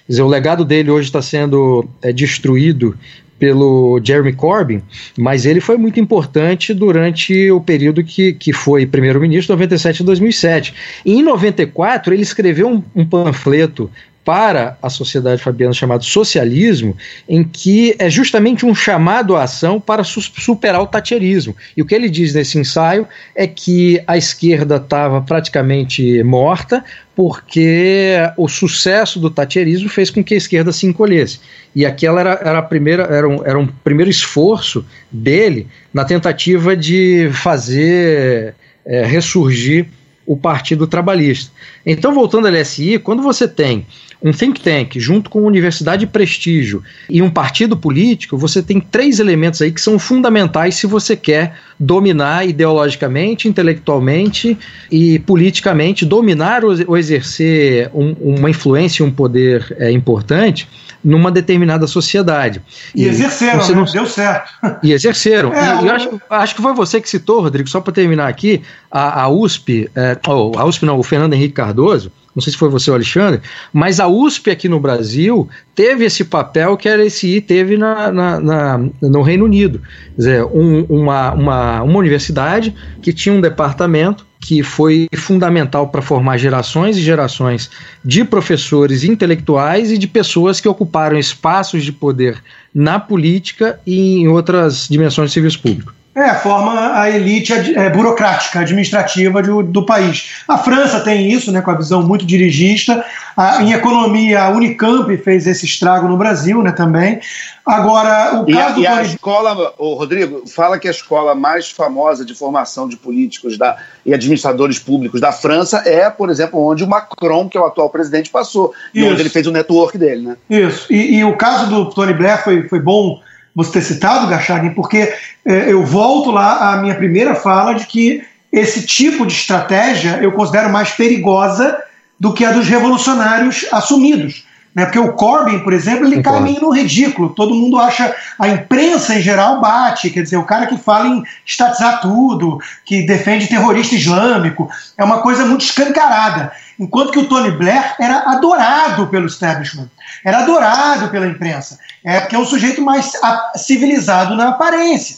Quer dizer, o legado dele hoje está sendo é, destruído pelo Jeremy Corbyn, mas ele foi muito importante durante o período que, que foi primeiro-ministro, 97 a 2007. E em 94, ele escreveu um, um panfleto para a sociedade fabiana chamado socialismo, em que é justamente um chamado à ação para superar o tacherismo. E o que ele diz nesse ensaio é que a esquerda estava praticamente morta, porque o sucesso do tacherismo fez com que a esquerda se encolhesse. E aquela era, era, a primeira, era, um, era um primeiro esforço dele na tentativa de fazer é, ressurgir o Partido Trabalhista. Então, voltando à LSI, quando você tem um think tank junto com universidade de prestígio e um partido político, você tem três elementos aí que são fundamentais se você quer dominar ideologicamente, intelectualmente e politicamente, dominar ou exercer um, uma influência e um poder é, importante numa determinada sociedade. E, e exerceram, né? não... deu certo. E exerceram. É, e, eu acho, acho, que foi você que citou, Rodrigo, só para terminar aqui, a, a USP, é, oh, a USP não, o Fernando Henrique Cardoso, não sei se foi você ou Alexandre, mas a USP aqui no Brasil teve esse papel que a LSI teve na, na, na no Reino Unido. Quer dizer, um, uma, uma, uma universidade que tinha um departamento que foi fundamental para formar gerações e gerações de professores intelectuais e de pessoas que ocuparam espaços de poder na política e em outras dimensões de serviço público. É, forma a elite é, burocrática, administrativa do, do, país. A França tem isso, né, com a visão muito dirigista. A, em economia, a Unicamp fez esse estrago no Brasil né, também. Agora, o caso. E, a, e a escola, o Rodrigo, fala que a escola mais famosa de formação de políticos da, e administradores públicos da França é, por exemplo, onde o Macron, que é o atual presidente, passou. E onde ele fez o network dele, né? Isso. E, e o caso do Tony Blair foi, foi bom você ter citado, Gachagin, porque é, eu volto lá à minha primeira fala de que esse tipo de estratégia eu considero mais perigosa do que a dos revolucionários assumidos. Né? Porque o Corbyn, por exemplo, ele cai meio no ridículo. Todo mundo acha, a imprensa em geral bate, quer dizer, o cara que fala em estatizar tudo, que defende terrorista islâmico, é uma coisa muito escancarada. Enquanto que o Tony Blair era adorado pelo establishment, era adorado pela imprensa. É porque é um sujeito mais civilizado na aparência.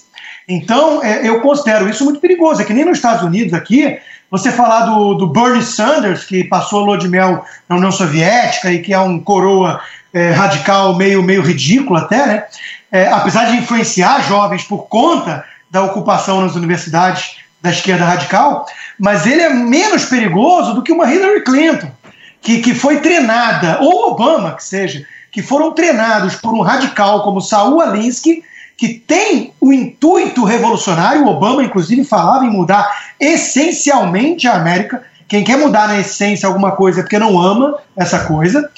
Então, é, eu considero isso muito perigoso. É que nem nos Estados Unidos aqui, você falar do, do Bernie Sanders, que passou lua de mel na União Soviética e que é um coroa é, radical meio, meio ridículo até, né? É, apesar de influenciar jovens por conta da ocupação nas universidades da esquerda radical, mas ele é menos perigoso do que uma Hillary Clinton, que, que foi treinada, ou Obama, que seja, que foram treinados por um radical como Saul Alinsky, que tem o intuito revolucionário. O Obama, inclusive, falava em mudar essencialmente a América. Quem quer mudar na essência alguma coisa é porque não ama essa coisa.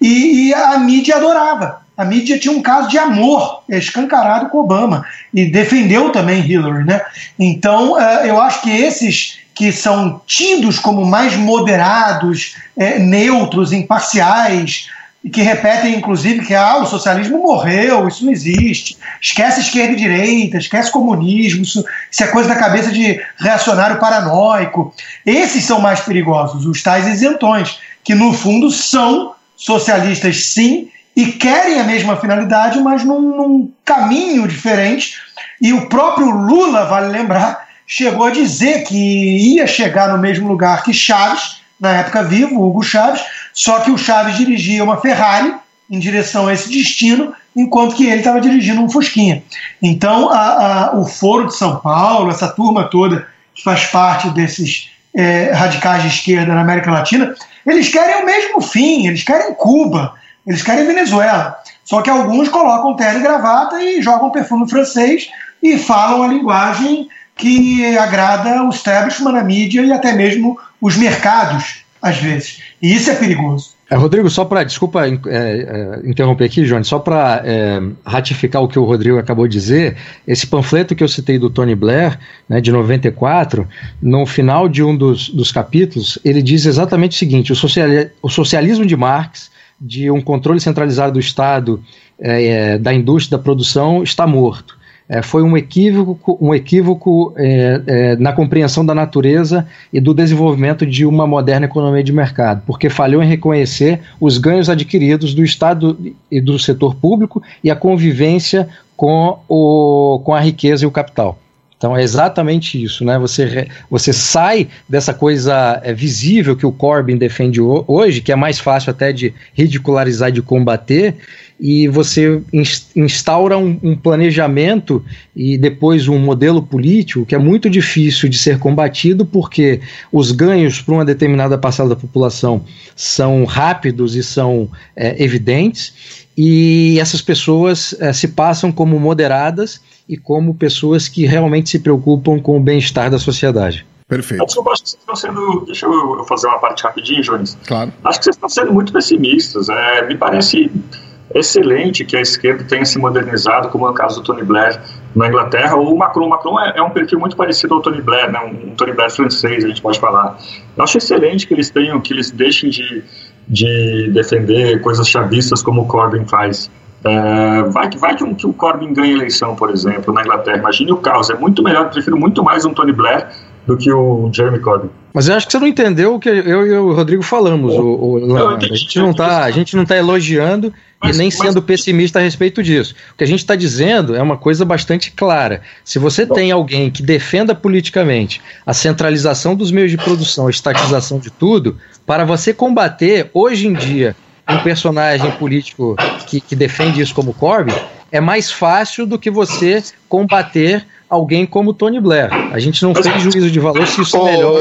E, e a mídia adorava. A mídia tinha um caso de amor escancarado com Obama e defendeu também Hillary, né? Então, uh, eu acho que esses que são tidos como mais moderados, é, neutros, imparciais, e que repetem, inclusive, que ah, o socialismo morreu, isso não existe, esquece esquerda e direita, esquece comunismo, isso, isso é coisa da cabeça de reacionário paranoico. Esses são mais perigosos, os tais isentões, que no fundo são socialistas sim, e querem a mesma finalidade, mas num, num caminho diferente. E o próprio Lula, vale lembrar, chegou a dizer que ia chegar no mesmo lugar que Chaves, na época vivo, Hugo Chaves, só que o Chaves dirigia uma Ferrari em direção a esse destino, enquanto que ele estava dirigindo um Fusquinha. Então, a, a, o Foro de São Paulo, essa turma toda que faz parte desses é, radicais de esquerda na América Latina, eles querem o mesmo fim, eles querem Cuba, eles querem Venezuela. Só que alguns colocam terno e gravata e jogam perfume francês e falam a linguagem que agrada o establishment, a mídia e até mesmo os mercados, às vezes. E isso é perigoso. É, Rodrigo, só para, desculpa é, é, interromper aqui, Johnny, só para é, ratificar o que o Rodrigo acabou de dizer, esse panfleto que eu citei do Tony Blair, né, de 94, no final de um dos, dos capítulos, ele diz exatamente o seguinte: o, sociali o socialismo de Marx, de um controle centralizado do Estado, é, é, da indústria da produção, está morto é, foi um equívoco, um equívoco é, é, na compreensão da natureza e do desenvolvimento de uma moderna economia de mercado, porque falhou em reconhecer os ganhos adquiridos do Estado e do setor público e a convivência com, o, com a riqueza e o capital. Então é exatamente isso, né? Você, você sai dessa coisa é, visível que o Corbyn defende hoje, que é mais fácil até de ridicularizar de combater, e você instaura um, um, planejamento e depois um modelo político que é muito difícil de ser combatido porque os ganhos para uma determinada parcela da população são rápidos e são é, evidentes e essas pessoas é, se passam como moderadas e como pessoas que realmente se preocupam com o bem-estar da sociedade. Perfeito. Eu acho que vocês estão sendo. Deixa eu fazer uma parte rapidinho, Jones. Claro. Acho que vocês estão sendo muito pessimistas. É, me parece excelente que a esquerda tenha se modernizado, como é o caso do Tony Blair na Inglaterra, ou o Macron. O Macron é, é um perfil muito parecido ao Tony Blair, né? um, Tony Blair francês, a gente pode falar. Eu acho excelente que eles tenham, que eles deixem de, de defender coisas chavistas como o Corbyn faz. É, vai que, vai que, um, que o Corbyn ganhe eleição, por exemplo, na Inglaterra. Imagine o caos. É muito melhor, prefiro muito mais um Tony Blair do que o Jeremy Corbyn. Mas eu acho que você não entendeu o que eu e o Rodrigo falamos. O, o, a, gente não tá, a gente não está elogiando mas, e nem sendo mas... pessimista a respeito disso. O que a gente está dizendo é uma coisa bastante clara. Se você tem alguém que defenda politicamente a centralização dos meios de produção, a estatização de tudo, para você combater hoje em dia um personagem político que, que defende isso como Corbyn, é mais fácil do que você combater alguém como Tony Blair. A gente não fez juízo de valor se isso é melhor.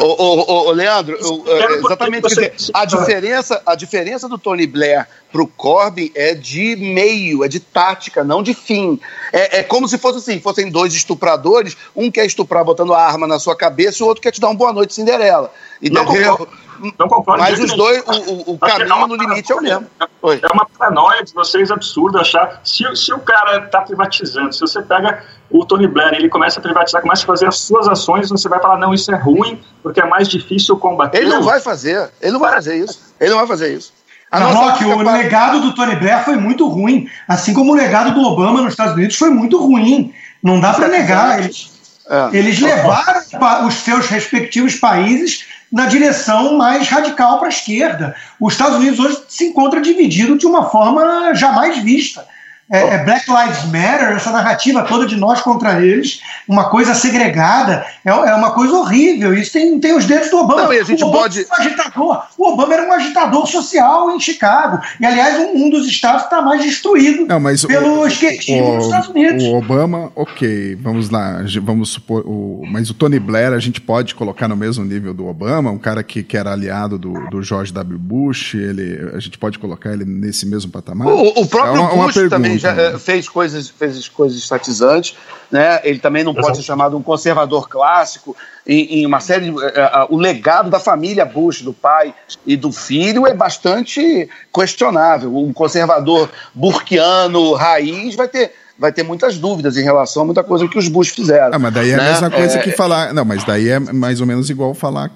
Ô, Leandro, eu, é, exatamente. Dizer, a, diferença, a diferença do Tony Blair pro Corbyn é de meio, é de tática, não de fim. É, é como se fosse assim: fossem dois estupradores, um quer estuprar botando a arma na sua cabeça e o outro quer te dar um boa noite, Cinderela. Entendeu? Não concordo. Mas os dois, o, o caminho é no limite é o mesmo. Oi. É uma paranoia de vocês absurda achar. Se, se o cara está privatizando, se você pega o Tony Blair ele começa a privatizar, começa a fazer as suas ações, você vai falar, não, isso é ruim, porque é mais difícil combater. Ele não vai fazer, ele não vai fazer isso. Ele não vai fazer isso. A não, Rock, o para... legado do Tony Blair foi muito ruim, assim como o legado do Obama nos Estados Unidos foi muito ruim. Não dá para negar. Eles, é. eles levaram os seus respectivos países na direção mais radical para a esquerda. Os Estados Unidos hoje se encontra dividido de uma forma jamais vista é, é, Black Lives Matter, essa narrativa toda de nós contra eles, uma coisa segregada, é, é uma coisa horrível. Isso tem, tem os dedos do Obama. Não, e a gente o pode. Um agitador. O Obama era um agitador social em Chicago. E, aliás, um, um dos estados está mais destruído Não, mas pelo esquertismo dos Estados Unidos. O Obama, ok, vamos lá, vamos supor. O, mas o Tony Blair a gente pode colocar no mesmo nível do Obama, um cara que, que era aliado do, do George W. Bush, ele, a gente pode colocar ele nesse mesmo patamar? O, o próprio é uma, Bush uma pergunta. também fez, já, fez, coisas, fez coisas estatizantes, né? Ele também não pode ser chamado um conservador clássico em, em uma série. Uh, uh, o legado da família Bush, do pai e do filho, é bastante questionável. Um conservador burkiano, raiz, vai ter vai ter muitas dúvidas em relação a muita coisa que os Bush fizeram. Ah, mas daí é né? a mesma coisa é... que falar. Não, mas daí é mais ou menos igual falar.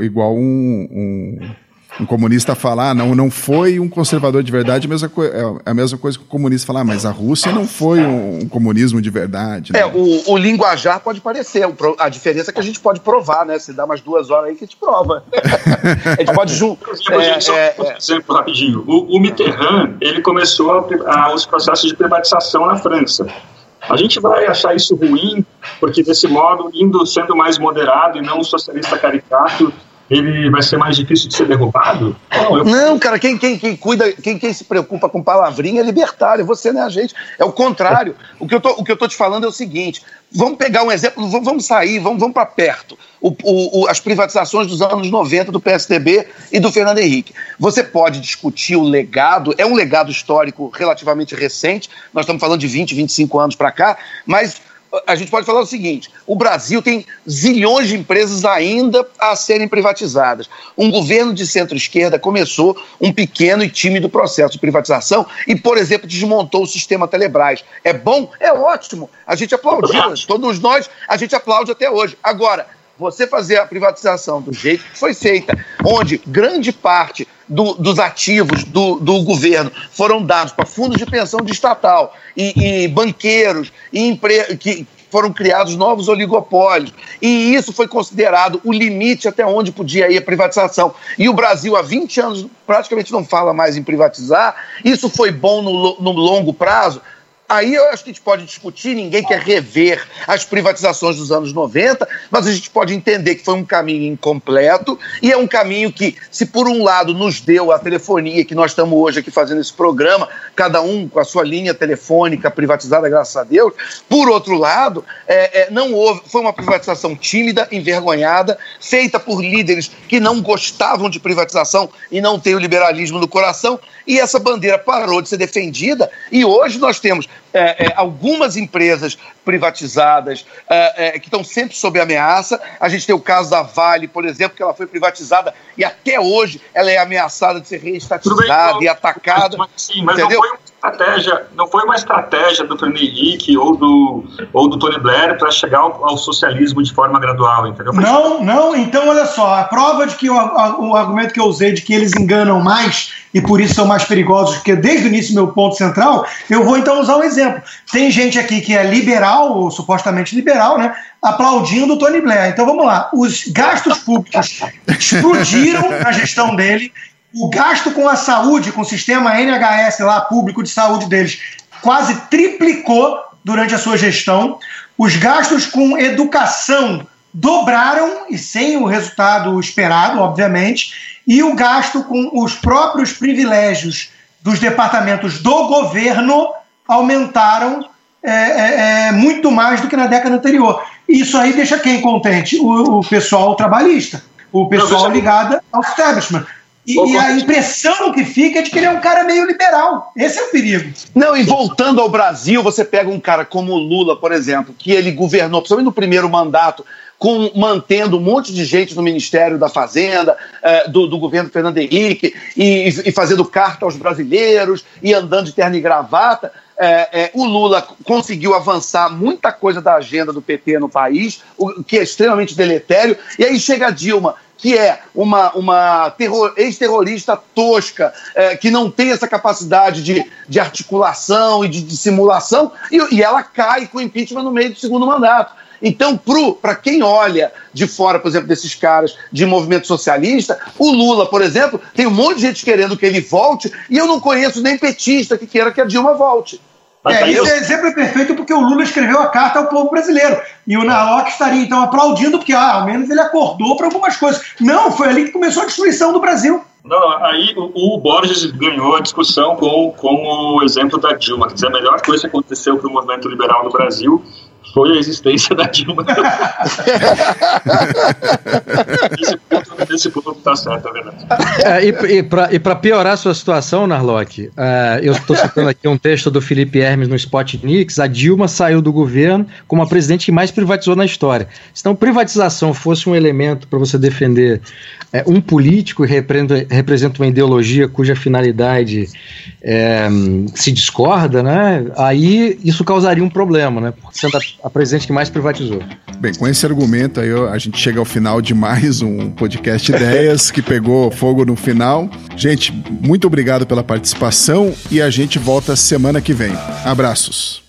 Igual um, um um comunista falar, ah, não, não foi um conservador de verdade, a mesma é a mesma coisa que o comunista falar, ah, mas a Rússia não foi um, um comunismo de verdade. Né? É, o, o, linguajar pode parecer, a diferença é que a gente pode provar, né? Se dá umas duas horas aí que a gente prova. a gente pode juntar. É, é, é, exemplo rapidinho. O, o Mitterrand, ele começou a, a, os processos de privatização na França. A gente vai achar isso ruim, porque desse modo, indo sendo mais moderado e não um socialista caricato, ele vai ser mais difícil de ser derrubado? Não, eu... não cara, quem, quem, quem cuida, quem, quem se preocupa com palavrinha é libertário, você não é a gente. É o contrário. O que eu tô, o que eu tô te falando é o seguinte: vamos pegar um exemplo, vamos sair, vamos, vamos para perto. O, o, o, as privatizações dos anos 90 do PSDB e do Fernando Henrique. Você pode discutir o legado, é um legado histórico relativamente recente, nós estamos falando de 20, 25 anos para cá, mas a gente pode falar o seguinte: o Brasil tem zilhões de empresas ainda a serem privatizadas. Um governo de centro-esquerda começou um pequeno e tímido processo de privatização e, por exemplo, desmontou o sistema Telebrás. É bom? É ótimo. A gente aplaudiu. Todos nós, a gente aplaude até hoje. Agora, você fazer a privatização do jeito que foi feita, onde grande parte do, dos ativos do, do, governo foram dados para fundos de pensão de estatal e, e banqueiros e empre, que foram criados novos oligopólios. E isso foi considerado o limite até onde podia ir a privatização. E o Brasil, há 20 anos, praticamente não fala mais em privatizar. Isso foi bom no, no longo prazo? Aí eu acho que a gente pode discutir, ninguém quer rever as privatizações dos anos 90, mas a gente pode entender que foi um caminho incompleto e é um caminho que, se por um lado nos deu a telefonia que nós estamos hoje aqui fazendo esse programa, cada um com a sua linha telefônica privatizada, graças a Deus, por outro lado, é, é, não houve, foi uma privatização tímida, envergonhada, feita por líderes que não gostavam de privatização e não têm o liberalismo no coração, e essa bandeira parou de ser defendida e hoje nós temos é, é, algumas empresas privatizadas é, é, que estão sempre sob ameaça. A gente tem o caso da Vale, por exemplo, que ela foi privatizada e até hoje ela é ameaçada de ser reestatizada bem, e atacada. Mas, sim, mas entendeu? não foi estratégia, não foi uma estratégia do Fernando Henrique ou do, ou do Tony Blair para chegar ao, ao, socialismo de forma gradual, entendeu? Não, não, então olha só, a prova de que o, a, o argumento que eu usei de que eles enganam mais e por isso são mais perigosos, porque desde o início meu ponto central, eu vou então usar um exemplo. Tem gente aqui que é liberal, ou supostamente liberal, né? Aplaudindo o Tony Blair. Então vamos lá. Os gastos públicos explodiram na gestão dele o gasto com a saúde, com o sistema NHS lá, público de saúde deles, quase triplicou durante a sua gestão. Os gastos com educação dobraram e sem o resultado esperado, obviamente. E o gasto com os próprios privilégios dos departamentos do governo aumentaram é, é, é muito mais do que na década anterior. Isso aí deixa quem contente? O, o pessoal trabalhista, o pessoal ligado ao establishment. E, e, a impressão que fica é de que ele é um cara meio liberal. Esse é o perigo. Não, e voltando ao Brasil, você pega um cara como o Lula, por exemplo, que ele governou, principalmente no primeiro mandato, com, mantendo um monte de gente no Ministério da Fazenda, eh, do, do, governo Fernando Henrique, e, e, fazendo carta aos brasileiros, e andando de terno e gravata. É, é, o Lula conseguiu avançar muita coisa da agenda do PT no país, o que é extremamente deletério, e aí chega a Dilma que é uma, uma ex-terrorista tosca, é, que não tem essa capacidade de, de articulação e de dissimulação, e, e ela cai com impeachment no meio do segundo mandato. Então, para quem olha de fora, por exemplo, desses caras de movimento socialista, o Lula, por exemplo, tem um monte de gente querendo que ele volte, e eu não conheço nem petista que queira que a Dilma volte. É, isso é exemplo perfeito porque o Lula escreveu a carta ao povo brasileiro. E o Narlock estaria então aplaudindo porque ah, ao menos ele acordou para algumas coisas. Não, foi ali que começou a destruição do Brasil. Não, aí o, o, Borges ganhou a discussão com, com o exemplo da Dilma. Quer dizer, a melhor coisa que aconteceu para o movimento liberal no Brasil foi a existência da Dilma. Esse ponto Esse ponto tá certo, é verdade. É, e e para piorar a sua situação, Narlock, uh, eu estou citando aqui um texto do Felipe Hermes no Spotnix, a Dilma saiu do governo como a presidente que mais privatizou na história. Se então privatização fosse um elemento para você defender é, um político e representa uma ideologia cuja finalidade é, se discorda, né? Aí isso causaria um problema, né? Sendo a, a presidente que mais privatizou. Bem, com esse argumento aí a gente chega ao final de mais um podcast Ideias que pegou fogo no final. Gente, muito obrigado pela participação e a gente volta semana que vem. Abraços.